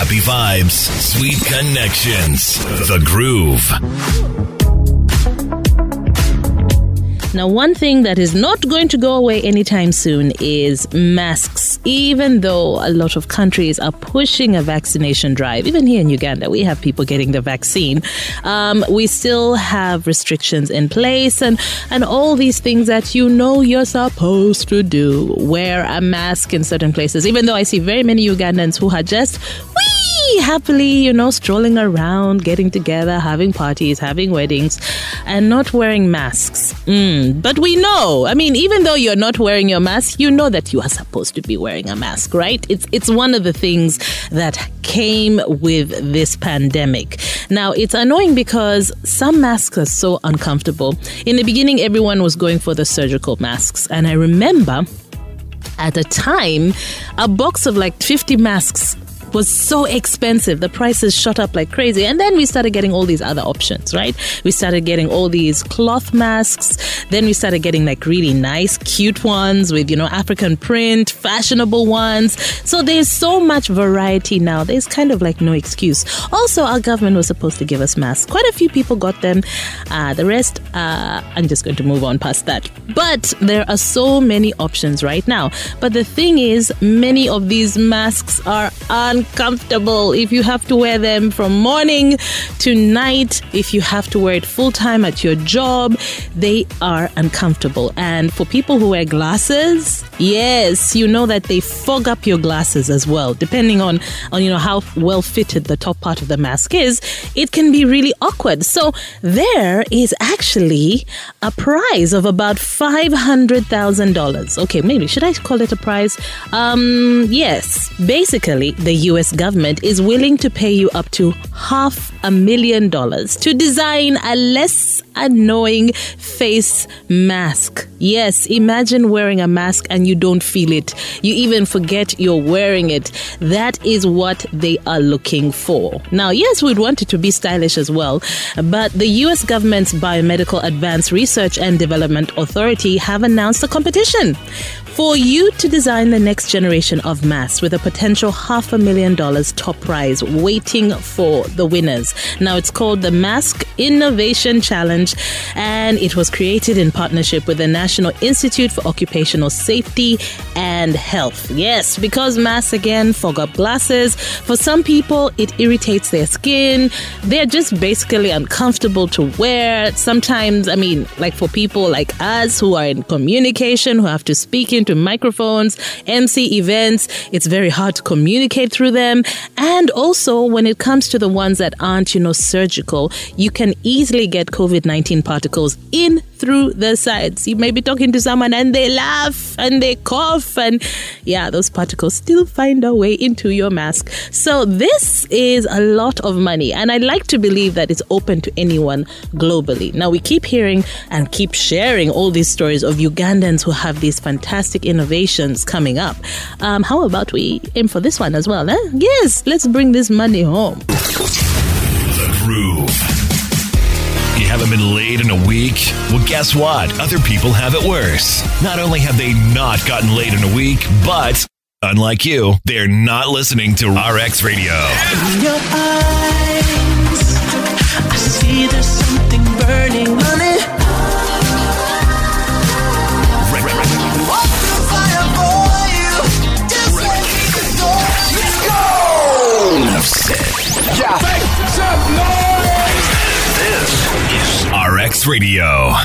Happy vibes, sweet connections. The Groove. Now, one thing that is not going to go away anytime soon is masks. Even though a lot of countries are pushing a vaccination drive, even here in Uganda, we have people getting the vaccine. Um, we still have restrictions in place and, and all these things that you know you're supposed to do. Wear a mask in certain places, even though I see very many Ugandans who are just, happily, you know, strolling around, getting together, having parties, having weddings, and not wearing masks. Mm, but we know, I mean, even though you're not wearing your mask, you know that you are supposed to be wearing a mask, right? It's, it's one of the things that came with this pandemic. Now, it's annoying because some masks are so uncomfortable. In the beginning, everyone was going for the surgical masks. And I remember at a time, a box of like 50 masks was so expensive. The prices shot up like crazy. And then we started getting all these other options, right? We started getting all these cloth masks. Then we started getting like really nice, cute ones with, you know, African print, fashionable ones. So there's so much variety now. There's kind of like no excuse. Also, our government was supposed to give us masks. Quite a few people got them. Uh, the rest, uh, I'm just going to move on past that. But there are so many options right now. But the thing is, many of these masks are un uncomfortable if you have to wear them from morning to night, if you have to wear it full time at your job, they are uncomfortable. And for people who wear glasses, yes, you know that they fog up your glasses as well. Depending on, on you know how well fitted the top part of the mask is, it can be really awkward. So there is actually a prize of about $500,000. Okay, maybe should I call it a prize? Um, yes. Basically, the US government is willing to pay you up to half a million dollars to design a less annoying face mask. Yes, imagine wearing a mask and you don't feel it. You even forget you're wearing it. That is what they are looking for. Now, yes, we'd want it to be stylish as well, but the US government's Biomedical Advanced Research and Development Authority have announced a competition for you to design the next generation of masks with a potential half a million dollars top prize waiting for the winners. Now, it's called the Mask Innovation Challenge, and it was created in partnership with the National Institute for Occupational Safety and And health. Yes, because masks again fog up glasses. For some people, it irritates their skin. They're just basically uncomfortable to wear. Sometimes, I mean, like for people like us who are in communication, who have to speak into microphones, MC events, it's very hard to communicate through them. And also, when it comes to the ones that aren't, you know, surgical, you can easily get COVID 19 particles in through the sides. You may be talking to someone and they laugh and they cough, and yeah, those particles still find a way into your mask. So, this is a lot of money, and I like to believe that it's open to anyone globally. Now, we keep hearing and keep sharing all these stories of Ugandans who have these fantastic innovations coming up. Um, how about we aim for this one as well? Eh? Yes, let's bring this money home. The Groove. You haven't been laid in a week? Well, guess what? Other people have it worse. Not only have they not gotten laid in a week, but unlike you, they're not listening to RX Radio. In your eyes, I see there's something burning Radio.